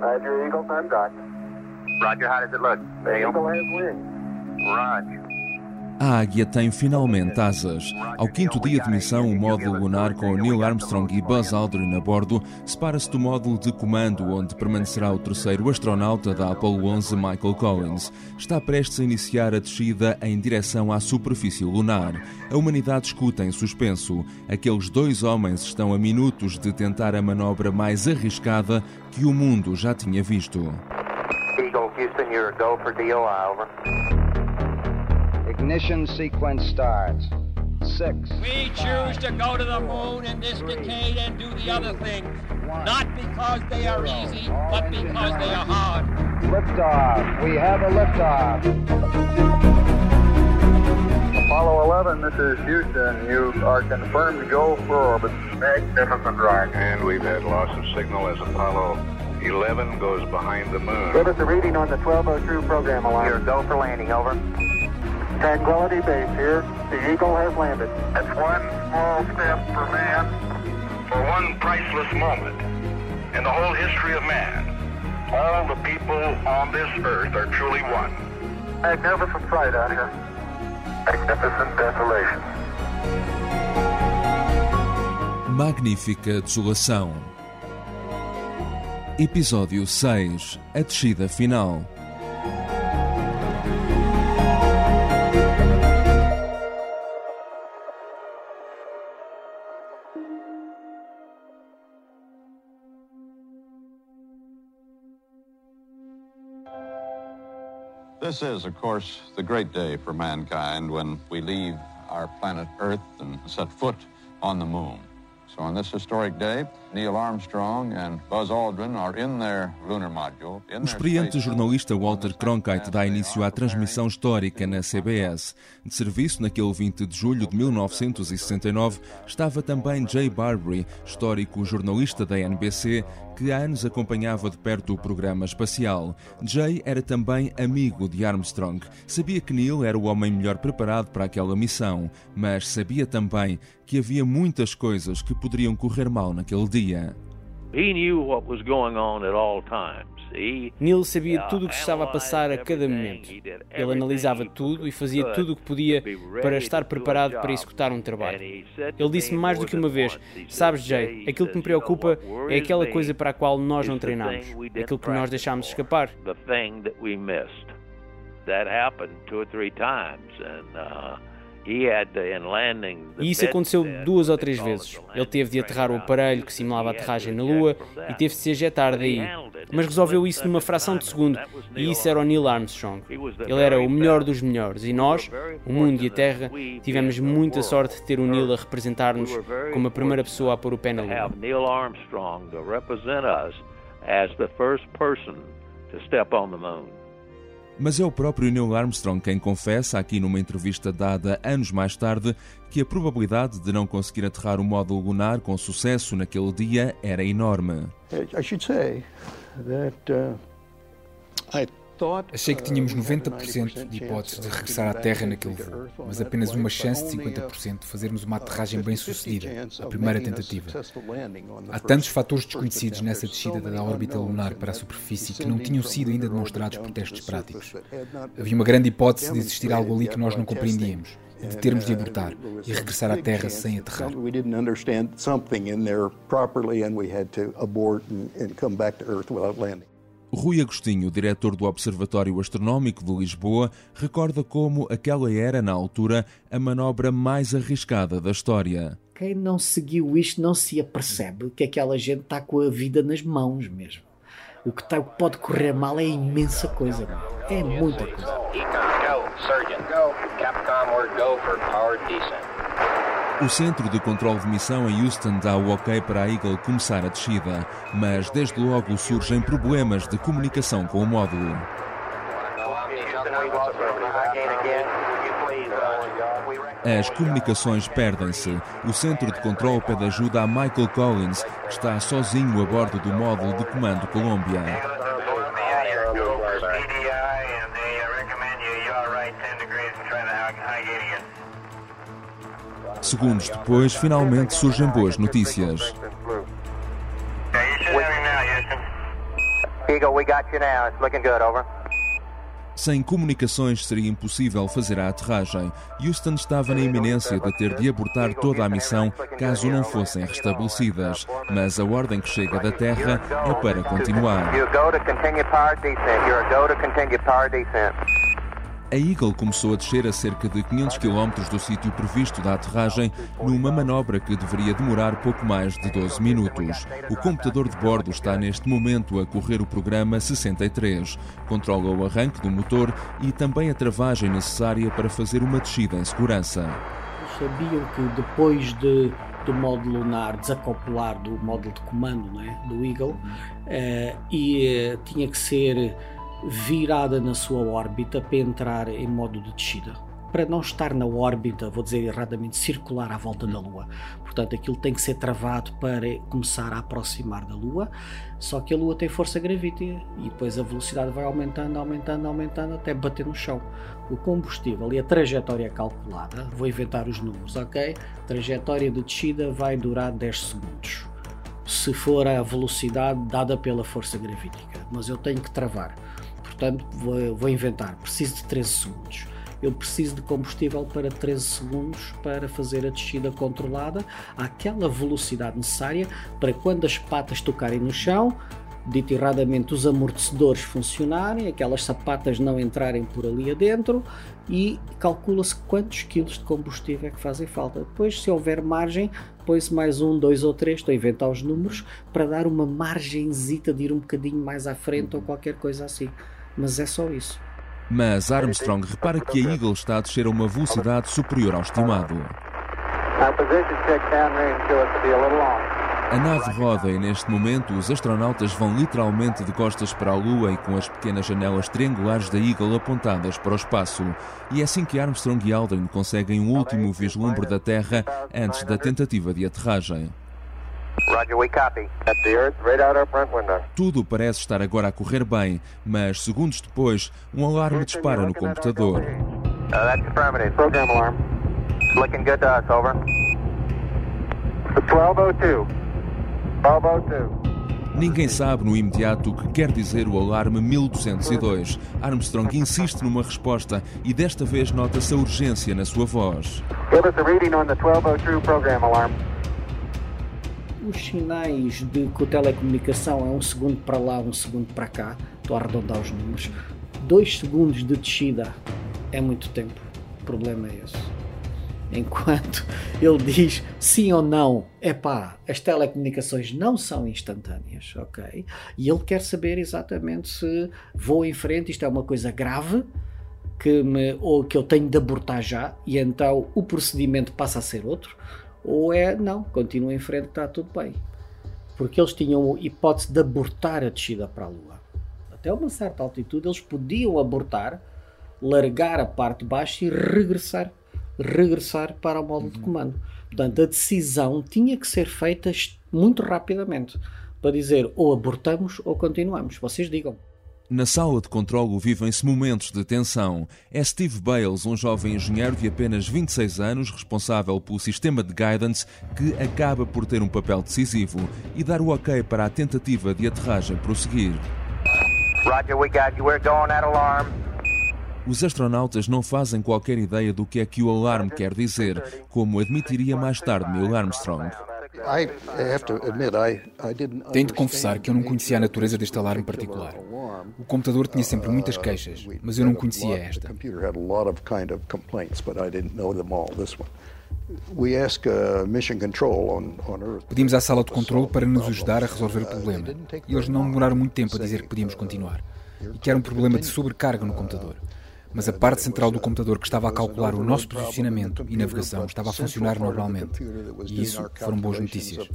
Roger, Eagle, time dock. Roger, how does it look? The Eagle has wings. Roger. A Águia tem finalmente asas. Ao quinto dia de missão, o módulo lunar com Neil Armstrong e Buzz Aldrin a bordo separa-se do módulo de comando, onde permanecerá o terceiro astronauta da Apollo 11, Michael Collins. Está prestes a iniciar a descida em direção à superfície lunar. A humanidade escuta em suspenso. Aqueles dois homens estão a minutos de tentar a manobra mais arriscada que o mundo já tinha visto. Eagle, Houston, you're a go for DOI, over. Ignition sequence starts. Six. We choose to go to the moon in this decade and do the other things, not because they are easy, but because they are hard. Liftoff. We have a liftoff. Apollo 11, this is Houston. You are confirmed to go for orbit. Magnificent ride. And we've had loss of signal as Apollo 11 goes behind the moon. Give us a reading on the 1202 program You're alarm. a go for landing, over. Tranquility Base here. The Eagle has landed. That's one small step for man, for one priceless moment in the whole history of man. All the people on this earth are truly one. Magnificent sight out here. Magnificent desolation. Magnífica desolação. Episódio 6 A descida final. This is, of course, the great day for mankind when we leave our planet Earth and set foot on the moon. So on this historic day, Neil Armstrong and Buzz Aldrin are in their lunar module. O experiente jornalista Walter Cronkite dá início à transmissão histórica na CBS. De serviço naquele 20 de julho de 1969 estava também Jay Barbary, histórico jornalista da NBC, que há anos acompanhava de perto o programa espacial. Jay era também amigo de Armstrong. Sabia que Neil era o homem melhor preparado para aquela missão, mas sabia também que havia muitas coisas que poderiam correr mal naquele dia. He knew what was going on at all times. Neil sabia tudo o que estava a passar a cada momento. Ele analisava tudo e fazia tudo o que podia para estar preparado para executar um trabalho. Ele disse-me mais do que uma vez: Sabes, Jay, aquilo que me preocupa é aquela coisa para a qual nós não treinamos, aquilo que nós deixámos escapar. That happened two or three times, and uh, E isso aconteceu duas ou três vezes. Ele teve de aterrar o aparelho que simulava a aterragem na Lua e teve de se ejetar daí. Mas resolveu isso numa fração de segundo. E isso era o Neil Armstrong. Ele era o melhor dos melhores. E nós, o mundo e a Terra, tivemos muita sorte de ter o Neil a representar-nos como a primeira pessoa a pôr o pé na Lua. Neil Armstrong to represent us as the first person to step on the moon. Mas é o próprio Neil Armstrong quem confessa, aqui numa entrevista dada anos mais tarde, que a probabilidade de não conseguir aterrar o módulo lunar com sucesso naquele dia era enorme. I should say that uh, I Achei que uh, tínhamos we had a 90% de 90% hipótese de regressar à Terra naquele voo, mas apenas uma chance de but only a- 50% de fazermos uma a aterragem bem 50-50 sucedida, chance a primeira tentativa. Há tantos fatores desconhecidos nessa descida da órbita lunar para a superfície que não tinham sido ainda demonstrados por testes práticos. Havia uma grande hipótese de existir algo ali que nós não compreendíamos e de termos de uh, abortar e regressar à Terra sem aterrar. We Rui Agostinho, diretor do Observatório Astronómico de Lisboa, recorda como aquela era, na altura, a manobra mais arriscada da história. Quem não seguiu isto não se apercebe que aquela gente está com a vida nas mãos mesmo. O que, tá- o que pode correr mal é imensa coisa. É muita coisa. Econ, go. Surgeon, go. Capcom, we're go for powered descent. O Centro de Controle de Missão em Houston dá o ok para a Eagle começar a descida, mas desde logo surgem problemas de comunicação com o módulo. As comunicações perdem-se. O centro de controle pede ajuda a Michael Collins, que está sozinho a bordo do módulo de comando Colômbia. Segundos depois, finalmente surgem boas notícias. Sem comunicações seria impossível fazer a aterragem. Houston estava na iminência de ter de abortar toda a missão caso não fossem restabelecidas. Mas a ordem que chega da Terra é para continuar. A Eagle começou a descer a cerca de 500 km do sítio previsto da aterragem, numa manobra que deveria demorar pouco mais de 12 minutos. O computador de bordo está neste momento a correr o programa 63. Controla o arranque do motor e também a travagem necessária para fazer uma descida em segurança. Sabiam que depois de do módulo lunar desacoplar do módulo de comando não é? do Eagle uh, e uh, tinha que ser virada na sua órbita para entrar em modo de descida. Para não estar na órbita, vou dizer erradamente, circular à volta da Lua. Portanto, aquilo tem que ser travado para começar a aproximar da Lua. Só que a Lua tem força gravítica e depois a velocidade vai aumentando, aumentando, aumentando até bater no chão. O combustível e a trajetória calculada, vou inventar os números, ok? Trajetória de descida vai durar 10 segundos. Se for a velocidade dada pela força gravítica, mas eu tenho que travar portanto vou, vou, inventar, preciso de 13 segundos. Eu preciso de combustível para 13 segundos para fazer a descida controlada àquela velocidade necessária para quando as patas tocarem no chão, dito erradamente, os amortecedores funcionarem, aquelas sapatas não entrarem por ali adentro e calcula-se quantos quilos de combustível é que fazem falta. Depois, se houver margem, põe-se mais um, dois ou três, estou a inventar os números, para dar uma margenzita de ir um bocadinho mais à frente ou qualquer coisa assim mas é só isso. Mas Armstrong repara que a Eagle está a descer a uma velocidade superior ao estimado. A nave roda e neste momento os astronautas vão literalmente de costas para a Lua e com as pequenas janelas triangulares da Eagle apontadas para o espaço. E é assim que Armstrong e Aldrin conseguem um último vislumbre da Terra antes da tentativa de aterragem. Roger, we copy. At the Earth, right out our front window. Tudo parece estar agora a correr bem, mas segundos depois, um alarme dispara no computador. Uh, that's affirmative. Program alarm. Looking good to us, over. 1202. 1202. Ninguém sabe no imediato o que quer dizer o alarme 1202. Armstrong insiste numa resposta e desta vez nota-se a urgência na sua voz. Give us a reading on the 1202 program alarm os sinais de que a telecomunicação é um segundo para lá, um segundo para cá, estou a arredondar os números, dois segundos de descida é muito tempo. O problema é esse. Enquanto ele diz sim ou não, é pá, as telecomunicações não são instantâneas, ok? E ele quer saber exatamente se vou em frente, isto é uma coisa grave, que me, ou que eu tenho de abortar já, e então o procedimento passa a ser outro, ou é não, continua em frente, está tudo bem. Porque eles tinham a hipótese de abortar a descida para a Lua. Até uma certa altitude eles podiam abortar, largar a parte de baixo e regressar, regressar para o módulo uhum. de comando. Portanto, a decisão tinha que ser feita muito rapidamente para dizer ou abortamos ou continuamos. Vocês digam. Na sala de controlo vivem-se momentos de tensão. É Steve Bales, um jovem engenheiro de apenas 26 anos, responsável pelo sistema de guidance, que acaba por ter um papel decisivo e dar o ok para a tentativa de aterragem prosseguir. Roger, we got you. We're going at alarm. Os astronautas não fazem qualquer ideia do que é que o alarme quer dizer, como admitiria mais tarde Neil Armstrong. Tenho de confessar que eu não conhecia a natureza deste alarme particular. O computador tinha sempre muitas queixas, mas eu não conhecia esta. Pedimos à sala de controle para nos ajudar a resolver o problema, e eles não demoraram muito tempo a dizer que podíamos continuar, e que era um problema de sobrecarga no computador mas a parte central do computador que estava a calcular o nosso posicionamento e navegação estava a funcionar normalmente. E isso foram boas notícias.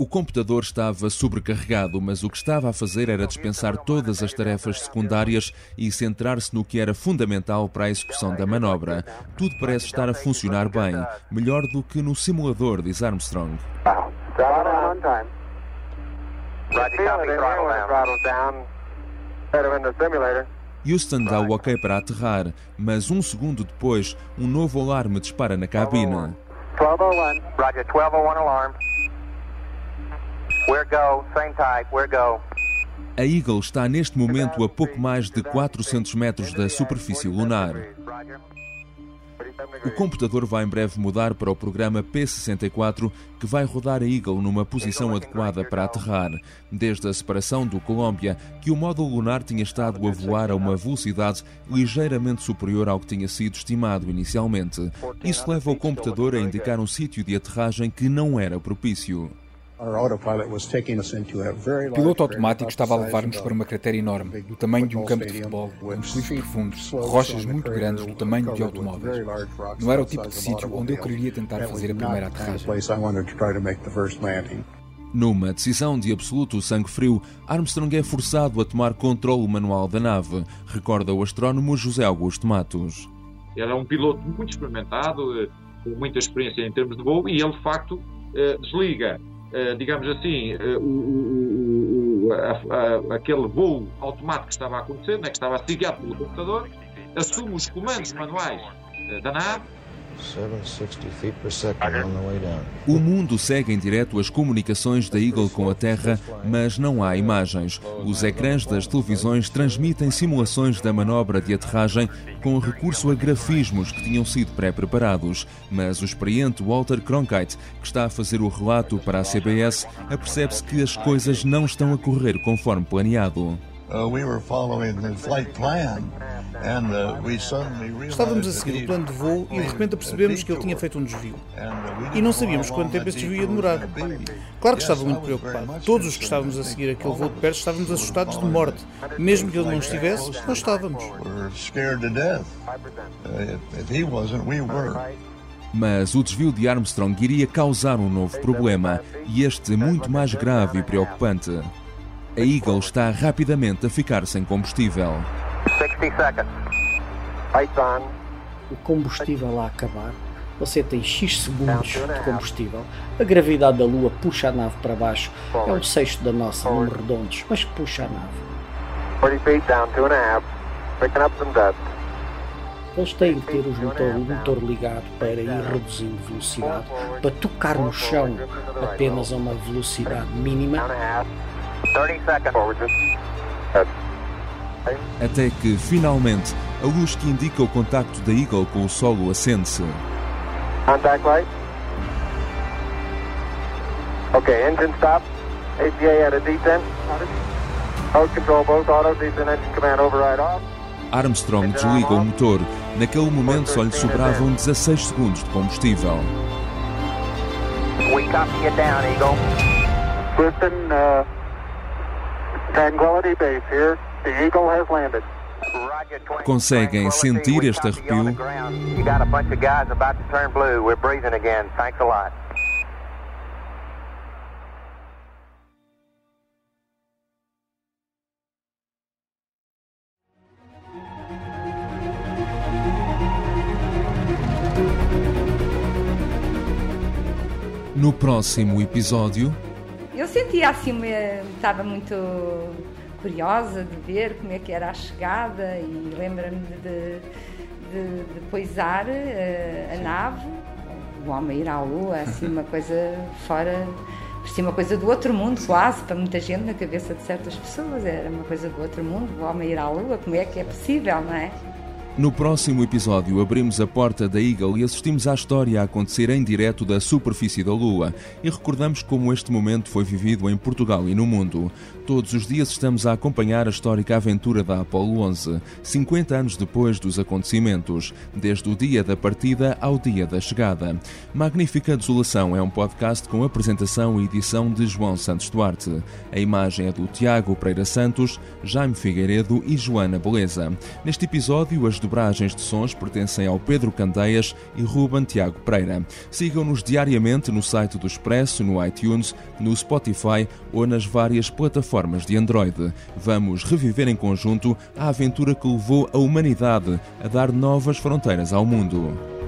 O computador estava sobrecarregado, mas o que estava a fazer era dispensar todas as tarefas secundárias e centrar-se no que era fundamental para a execução da manobra. Tudo parece estar a funcionar bem, melhor do que no simulador, diz Armstrong. Roger, copy, throttle down. Throttle down. Better in the simulator. Houston dá o ok para aterrar, mas um segundo depois, um novo alarme dispara na cabine. 1201. Roger, 1201 alarm. We're go, same type, we're go. A Eagle está neste momento a pouco mais de 400 metros da superfície lunar. O computador vai em breve mudar para o programa P64, que vai rodar a Eagle numa posição adequada para aterrar, desde a separação do Colômbia, que o módulo lunar tinha estado a voar a uma velocidade ligeiramente superior ao que tinha sido estimado inicialmente. Isso leva o computador a indicar um sítio de aterragem que não era propício. O piloto automático estava a levar-nos para uma cratera enorme, do tamanho de um campo de futebol, com cliffs profundos, rochas muito grandes do tamanho de automóveis. Não era o tipo de sítio onde eu queria tentar fazer a primeira aterragem. Numa decisão de absoluto sangue frio, Armstrong é forçado a tomar controle manual da nave, recorda o astrónomo José Augusto Matos. Era um piloto muito experimentado, eh, com muita experiência em termos de voo, e ele, de facto, eh, desliga digamos assim, eh, o, o, a, a, aquele voo automático que estava a acontecer, né, que estava assediado pelo computador, assume os comandos manuais eh, da nave o mundo segue em direto as comunicações da Eagle com a Terra, mas não há imagens. Os ecrãs das televisões transmitem simulações da manobra de aterragem com recurso a grafismos que tinham sido pré-preparados. Mas o experiente Walter Cronkite, que está a fazer o relato para a CBS, apercebe-se que as coisas não estão a correr conforme planeado. Uh, Estávamos a seguir o plano de voo e de repente percebemos que ele tinha feito um desvio. Uh, e não sabíamos quanto tempo esse desvio ia demorar. Claro que estava muito preocupado. Todos os que estávamos a seguir aquele voo de perto estávamos assustados de morte. Mesmo que ele não estivesse, nós estávamos. Uh, Mas o desvio de Armstrong iria causar um novo problema, e este muito mais grave e preocupante. A Eagle está rapidamente a ficar sem combustível. 60 seconds. O combustível a acabar. Você tem X segundos de combustível. A gravidade da Lua puxa a nave para baixo. É um sexto da nossa, número redondos, mas puxa a nave. 40 feet down, two and a half. Picking up some depth. Eles têm que ter os motor, o motor ligado para ir reduzindo velocidade, para tocar no chão apenas a uma velocidade mínima 30 seconds. Até que, finalmente, a luz que indica o contacto da Eagle com o solo acende-se. Contact light. Okay, engine stop. APA at a descent. Mode control both auto, descent engine command override off. Armstrong desliga o motor. Naquele momento só lhe sobravam 16 segundos de combustível. We copy you down, Eagle. Listen, uh... Conseguem sentir este arrepio? You got a bunch of guys about to turn blue. We're breathing again. Thanks a lot. No próximo episódio, eu sentia assim, estava muito curiosa de ver como é que era a chegada e lembra-me de, de, de, poisar uh, a nave, o homem ir à lua, assim uma coisa fora, parecia uma coisa do outro mundo quase, para muita gente na cabeça de certas pessoas, era uma coisa do outro mundo, o homem ir à lua, como é que é possível, não é? No próximo episódio, abrimos a porta da Eagle e assistimos à história a acontecer em direto da superfície da Lua e recordamos como este momento foi vivido em Portugal e no mundo. Todos os dias estamos a acompanhar a histórica aventura da Apollo 11, 50 anos depois dos acontecimentos, desde o dia da partida ao dia da chegada. Magnífica Desolação é um podcast com apresentação e edição de João Santos Duarte. A imagem é do Tiago Pereira Santos, Jaime Figueiredo e Joana Beleza. Neste episódio, as dobragens de sons pertencem ao Pedro Candeias e Ruben Tiago Pereira. Sigam-nos diariamente no site do Expresso, no iTunes, no Spotify ou nas várias plataformas de Android. Vamos reviver em conjunto a aventura que levou a humanidade a dar novas fronteiras ao mundo.